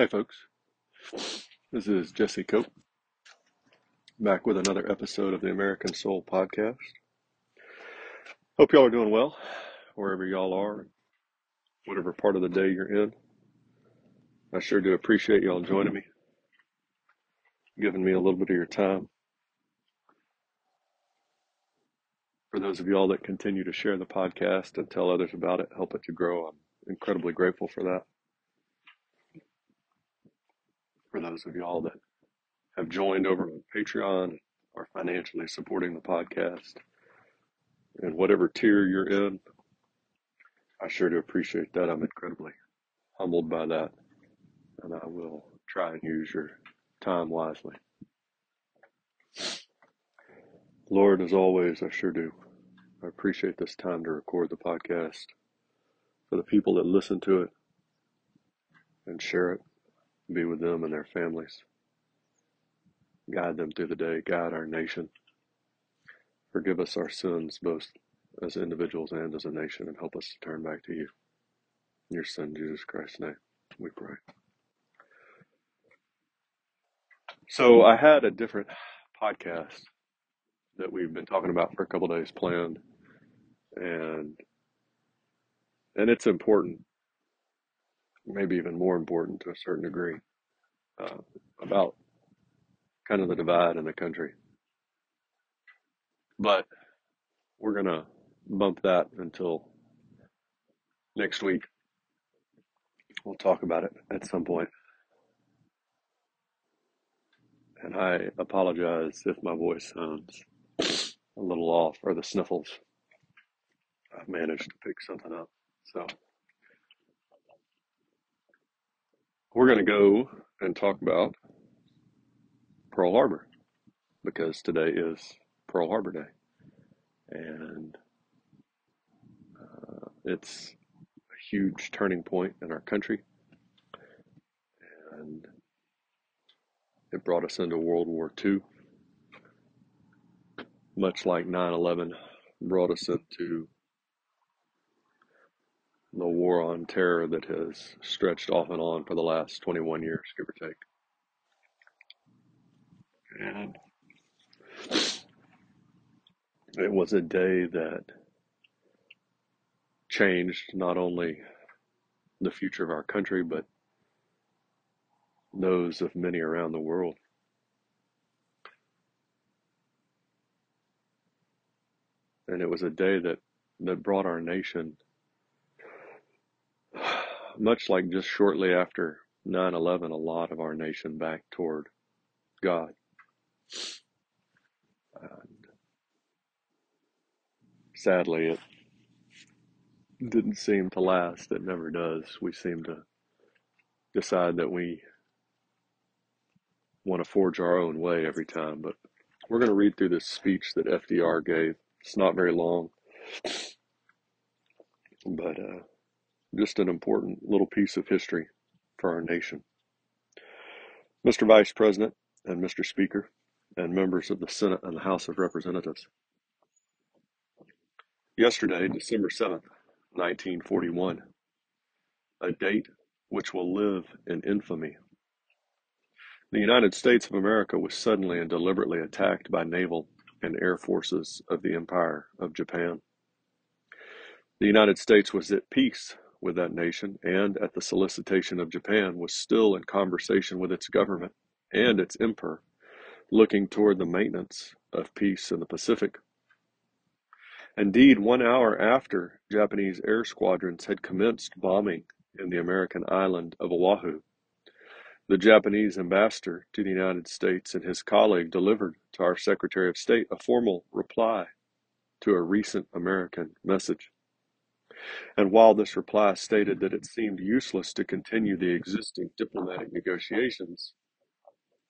Hey, folks. This is Jesse Cope back with another episode of the American Soul Podcast. Hope y'all are doing well wherever y'all are, whatever part of the day you're in. I sure do appreciate y'all joining me, giving me a little bit of your time. For those of y'all that continue to share the podcast and tell others about it, help it to grow, I'm incredibly grateful for that. For those of y'all that have joined over on Patreon are financially supporting the podcast and whatever tier you're in, I sure do appreciate that. I'm incredibly humbled by that, and I will try and use your time wisely. Lord, as always, I sure do. I appreciate this time to record the podcast for the people that listen to it and share it, be with them and their families. Guide them through the day, guide our nation. Forgive us our sins, both as individuals and as a nation, and help us to turn back to you. In your Son, Jesus Christ's name, we pray. So I had a different podcast that we've been talking about for a couple days planned, and and it's important, maybe even more important to a certain degree, uh, about kind of the divide in the country. But we're gonna bump that until next week. We'll talk about it at some point. And I apologize if my voice sounds a little off or the sniffles. I've managed to pick something up. So we're going to go and talk about Pearl Harbor because today is Pearl Harbor Day. And uh, it's a huge turning point in our country. And it brought us into World War II, much like 9 11 brought us into the war on terror that has stretched off and on for the last 21 years, give or take. And it was a day that changed not only the future of our country, but those of many around the world. And it was a day that, that brought our nation, much like just shortly after 9 11, a lot of our nation back toward God. And sadly, it didn't seem to last. It never does. We seem to decide that we want to forge our own way every time. But we're going to read through this speech that FDR gave. It's not very long, but uh, just an important little piece of history for our nation. Mr. Vice President and Mr. Speaker, and members of the Senate and the House of Representatives. Yesterday, December 7th, 1941, a date which will live in infamy. The United States of America was suddenly and deliberately attacked by naval and air forces of the Empire of Japan. The United States was at peace with that nation and, at the solicitation of Japan, was still in conversation with its government and its emperor looking toward the maintenance of peace in the Pacific. Indeed, one hour after Japanese air squadrons had commenced bombing in the American island of Oahu, the Japanese ambassador to the United States and his colleague delivered to our Secretary of State a formal reply to a recent American message. And while this reply stated that it seemed useless to continue the existing diplomatic negotiations,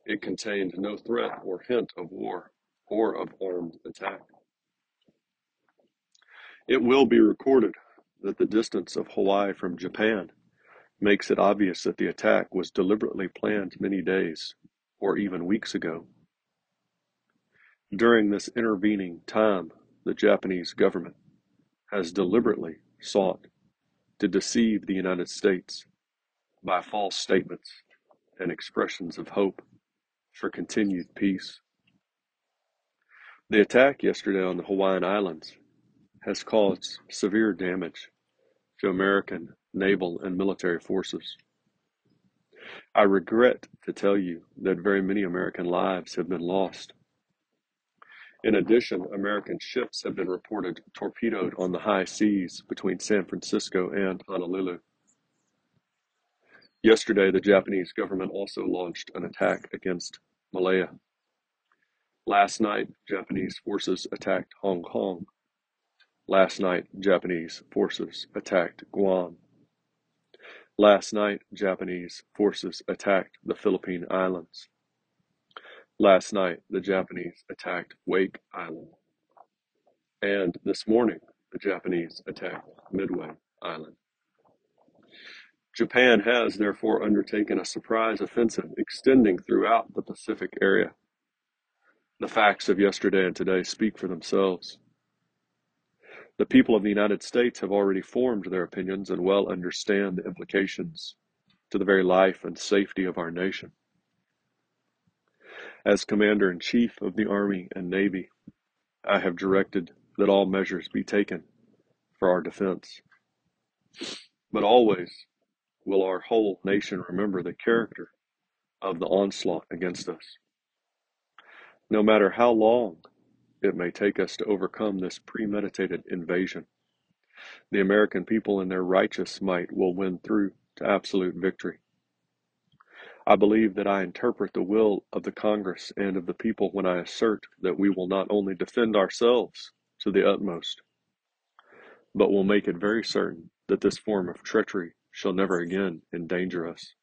it contained no threat or hint of war or of armed attack. It will be recorded that the distance of Hawaii from Japan makes it obvious that the attack was deliberately planned many days or even weeks ago. During this intervening time, the Japanese government has deliberately sought to deceive the United States by false statements and expressions of hope for continued peace. The attack yesterday on the Hawaiian Islands has caused severe damage to American naval and military forces. I regret to tell you that very many American lives have been lost. In addition, American ships have been reported torpedoed on the high seas between San Francisco and Honolulu. Yesterday, the Japanese government also launched an attack against Malaya. Last night, Japanese forces attacked Hong Kong. Last night, Japanese forces attacked Guam. Last night, Japanese forces attacked the Philippine Islands. Last night, the Japanese attacked Wake Island. And this morning, the Japanese attacked Midway Island. Japan has therefore undertaken a surprise offensive extending throughout the Pacific area. The facts of yesterday and today speak for themselves. The people of the United States have already formed their opinions and well understand the implications to the very life and safety of our nation. As Commander in Chief of the Army and Navy, I have directed that all measures be taken for our defense. But always will our whole nation remember the character of the onslaught against us. No matter how long it may take us to overcome this premeditated invasion. The American people in their righteous might will win through to absolute victory. I believe that I interpret the will of the Congress and of the people when I assert that we will not only defend ourselves to the utmost, but will make it very certain that this form of treachery shall never again endanger us.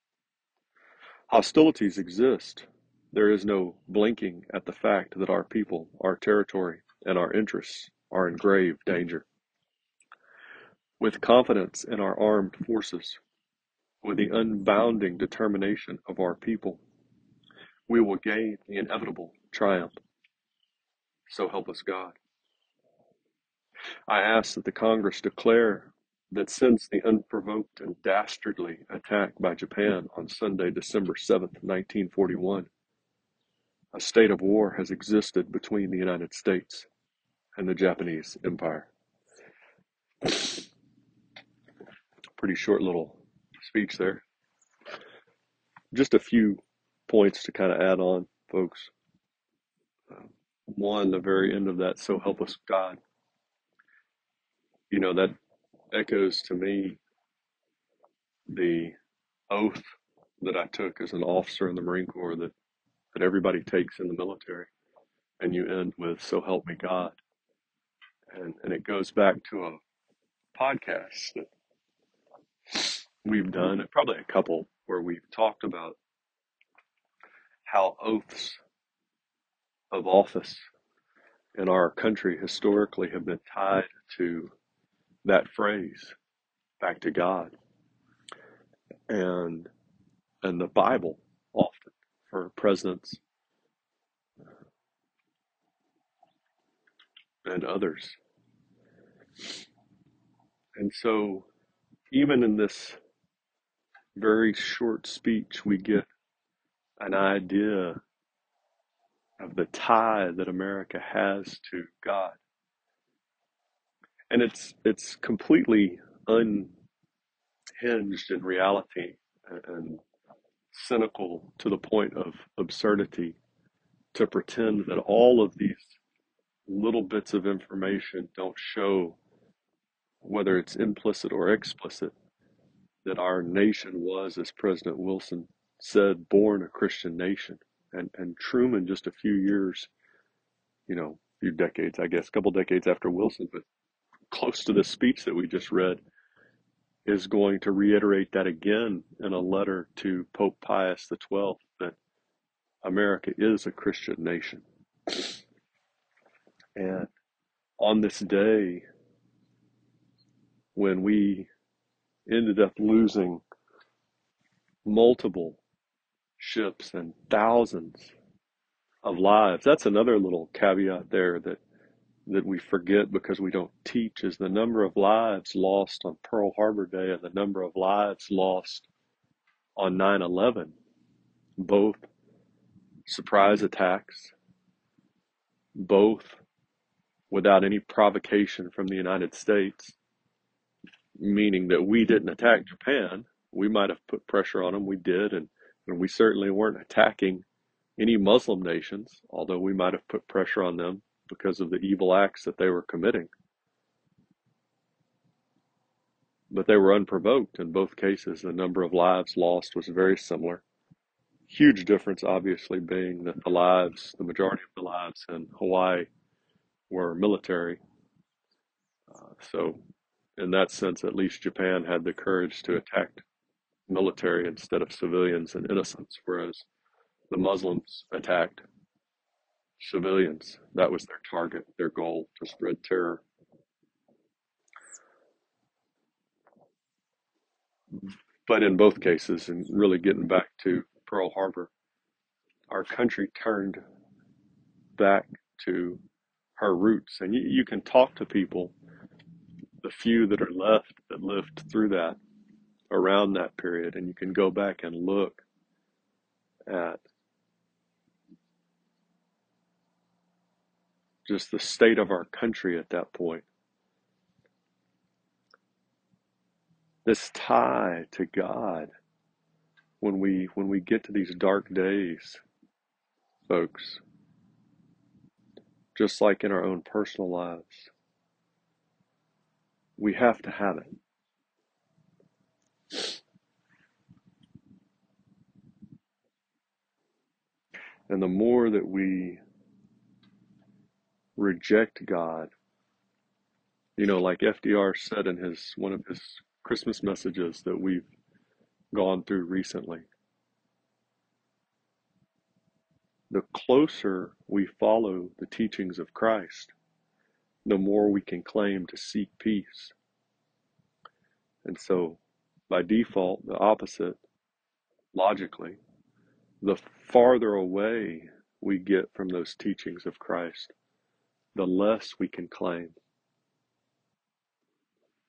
Hostilities exist there is no blinking at the fact that our people, our territory, and our interests are in grave danger. With confidence in our armed forces, with the unbounding determination of our people, we will gain the inevitable triumph. So help us God. I ask that the Congress declare that since the unprovoked and dastardly attack by Japan on Sunday, December 7th, 1941, a state of war has existed between the United States and the Japanese Empire. Pretty short little speech there. Just a few points to kind of add on, folks. One, the very end of that, so help us God. You know, that echoes to me the oath that I took as an officer in the Marine Corps that that everybody takes in the military. And you end with, So help me God. And, and it goes back to a podcast that we've done, probably a couple, where we've talked about how oaths of office in our country historically have been tied to that phrase, back to God. And and the Bible often for presidents and others. And so, even in this very short speech, we get an idea of the tie that America has to God. And it's it's completely unhinged in reality and cynical to the point of absurdity to pretend that all of these little bits of information don't show, whether it's implicit or explicit, that our nation was, as President Wilson said, born a Christian nation. And, and Truman, just a few years, you know, a few decades, I guess, a couple decades after Wilson, but close to this speech that we just read, is going to reiterate that again in a letter to Pope Pius XII that America is a Christian nation. And on this day, when we ended up losing multiple ships and thousands of lives, that's another little caveat there that that we forget because we don't teach is the number of lives lost on Pearl Harbor Day and the number of lives lost on 9 11 both surprise attacks, both without any provocation from the United States, meaning that we didn't attack Japan. We might have put pressure on them, we did, and, and we certainly weren't attacking any Muslim nations, although we might have put pressure on them because of the evil acts that they were committing. But they were unprovoked in both cases. The number of lives lost was very similar. Huge difference, obviously, being that the lives, the majority of the lives in Hawaii were military. Uh, so, in that sense, at least Japan had the courage to attack military instead of civilians and innocents, whereas the Muslims attacked civilians. That was their target, their goal to spread terror. But in both cases, and really getting back to Pearl Harbor, our country turned back to her roots. And you, you can talk to people, the few that are left that lived through that around that period, and you can go back and look at just the state of our country at that point. This tie to God when we when we get to these dark days, folks, just like in our own personal lives, we have to have it. And the more that we reject God. You know, like FDR said in his one of his Christmas messages that we've gone through recently. The closer we follow the teachings of Christ, the more we can claim to seek peace. And so, by default, the opposite, logically, the farther away we get from those teachings of Christ, the less we can claim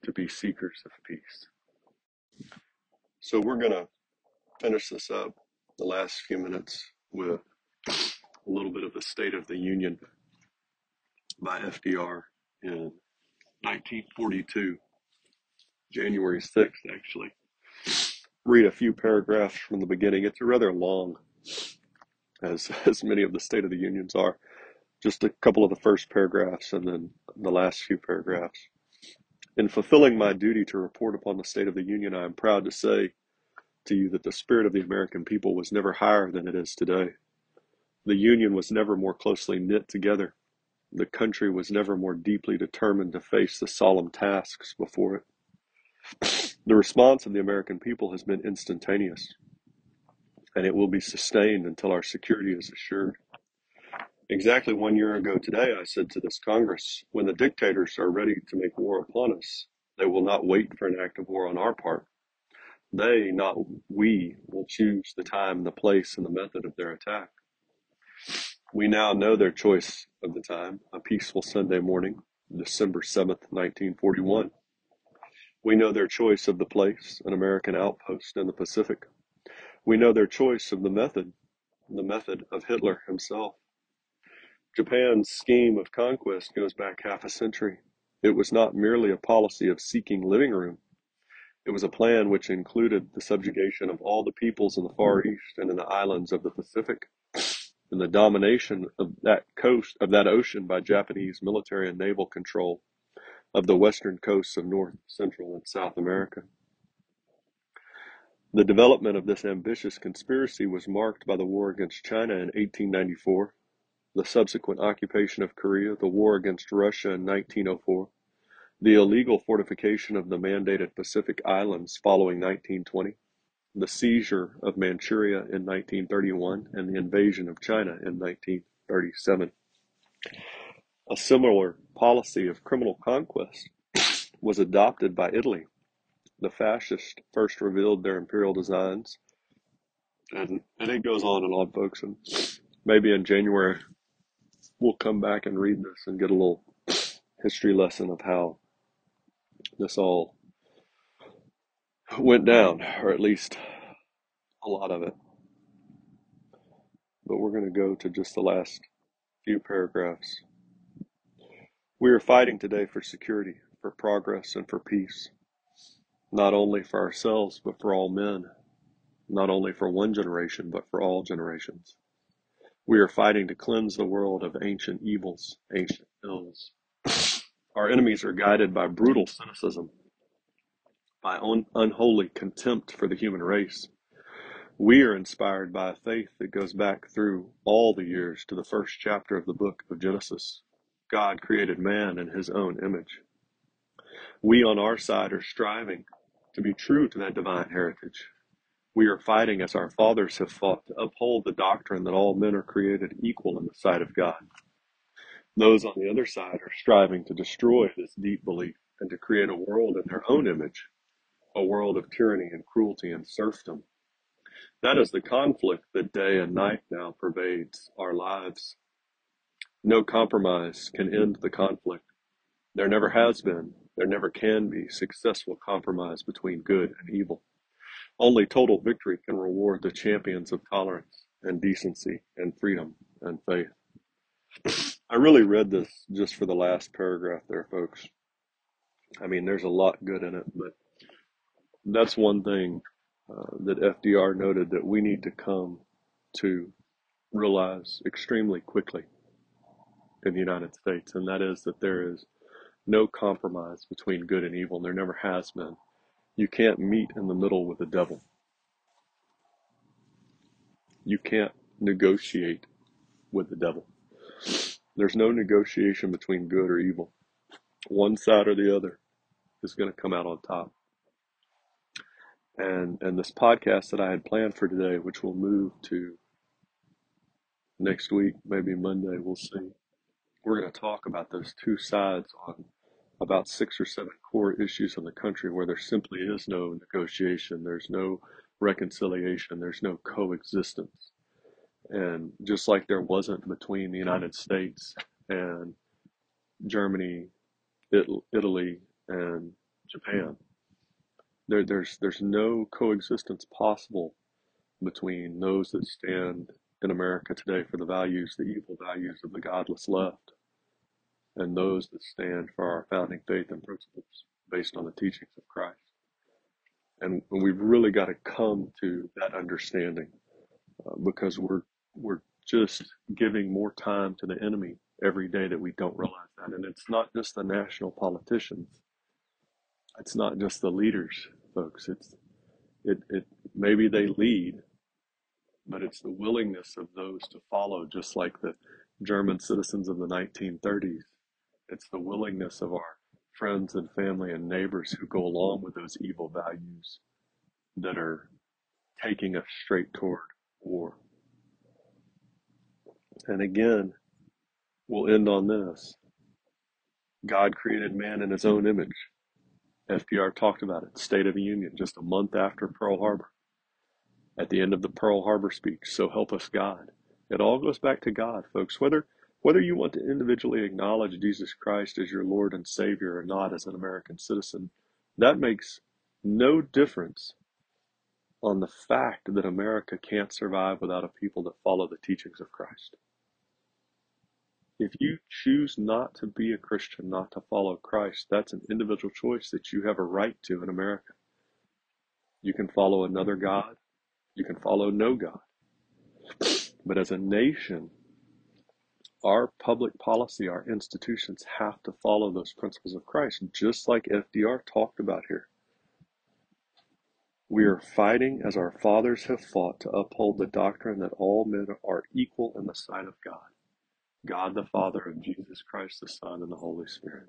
to be seekers of peace. So we're going to finish this up the last few minutes with a little bit of the State of the Union by FDR in 1942, January 6th, actually. Read a few paragraphs from the beginning. It's rather long, as, as many of the State of the Unions are just a couple of the first paragraphs and then the last few paragraphs. In fulfilling my duty to report upon the state of the Union, I am proud to say to you that the spirit of the American people was never higher than it is today. The Union was never more closely knit together. The country was never more deeply determined to face the solemn tasks before it. The response of the American people has been instantaneous, and it will be sustained until our security is assured. Exactly one year ago today, I said to this Congress, when the dictators are ready to make war upon us, they will not wait for an act of war on our part. They, not we, will choose the time, the place, and the method of their attack. We now know their choice of the time, a peaceful Sunday morning, December 7th, 1941. We know their choice of the place, an American outpost in the Pacific. We know their choice of the method, the method of Hitler himself. Japan's scheme of conquest goes back half a century. It was not merely a policy of seeking living room. It was a plan which included the subjugation of all the peoples in the Far East and in the islands of the Pacific, and the domination of that coast of that ocean by Japanese military and naval control of the western coasts of North, Central, and South America. The development of this ambitious conspiracy was marked by the war against China in 1894 the subsequent occupation of Korea, the war against Russia in 1904, the illegal fortification of the mandated Pacific Islands following 1920, the seizure of Manchuria in 1931, and the invasion of China in 1937. A similar policy of criminal conquest was adopted by Italy. The fascists first revealed their imperial designs, and, and it goes on and on, folks. And maybe in January we'll come back and read this and get a little history lesson of how this all went down, or at least a lot of it. but we're going to go to just the last few paragraphs. We are fighting today for security, for progress, and for peace, not only for ourselves, but for all men, not only for one generation, but for all generations. We are fighting to cleanse the world of ancient evils, ancient ills. Our enemies are guided by brutal cynicism, by un- unholy contempt for the human race. We are inspired by a faith that goes back through all the years to the first chapter of the book of Genesis. God created man in his own image. We on our side are striving to be true to that divine heritage. We are fighting as our fathers have fought to uphold the doctrine that all men are created equal in the sight of God. Those on the other side are striving to destroy this deep belief and to create a world in their own image, a world of tyranny and cruelty and serfdom. That is the conflict that day and night now pervades our lives. No compromise can end the conflict. There never has been, there never can be successful compromise between good and evil. Only total victory can reward the champions of tolerance and decency and freedom and faith. I really read this just for the last paragraph there, folks. I mean, there's a lot good in it, but that's one thing uh, that FDR noted that we need to come to realize extremely quickly in the United States, and that is that there is no compromise between good and evil, and there never has been. You can't meet in the middle with the devil. You can't negotiate with the devil. There's no negotiation between good or evil. One side or the other is going to come out on top. And and this podcast that I had planned for today, which we'll move to next week, maybe Monday, we'll see. We're going to talk about those two sides on about six or seven core issues in the country where there simply is no negotiation, there's no reconciliation, there's no coexistence. And just like there wasn't between the United States and Germany, Italy, and Japan, there, there's there's no coexistence possible between those that stand in America today for the values, the evil values of the godless left, and those that stand for our founding faith and principles based on the teachings of Christ. And we've really got to come to that understanding uh, because we're we're just giving more time to the enemy every day that we don't realize that. And it's not just the national politicians. It's not just the leaders folks. It's it it maybe they lead, but it's the willingness of those to follow, just like the German citizens of the 1930s. It's the willingness of our friends and family and neighbors who go along with those evil values that are taking us straight toward war. And again, we'll end on this. God created man in his own image. FDR talked about it, State of the Union, just a month after Pearl Harbor. At the end of the Pearl Harbor speech, so help us God. It all goes back to God, folks. Whether whether you want to individually acknowledge Jesus Christ as your Lord and Savior or not as an American citizen, that makes no difference on the fact that America can't survive without a people that follow the teachings of Christ. If you choose not to be a Christian, not to follow Christ, that's an individual choice that you have a right to in America. You can follow another God, you can follow no God. But as a nation, our public policy, our institutions have to follow those principles of Christ, just like FDR talked about here. We are fighting as our fathers have fought to uphold the doctrine that all men are equal in the sight of God. God the Father, of Jesus Christ the Son, and the Holy Spirit.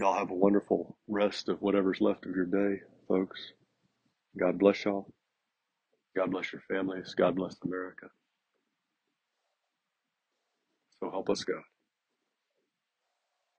Y'all have a wonderful rest of whatever's left of your day, folks. God bless y'all. God bless your families. God bless America. So help us God.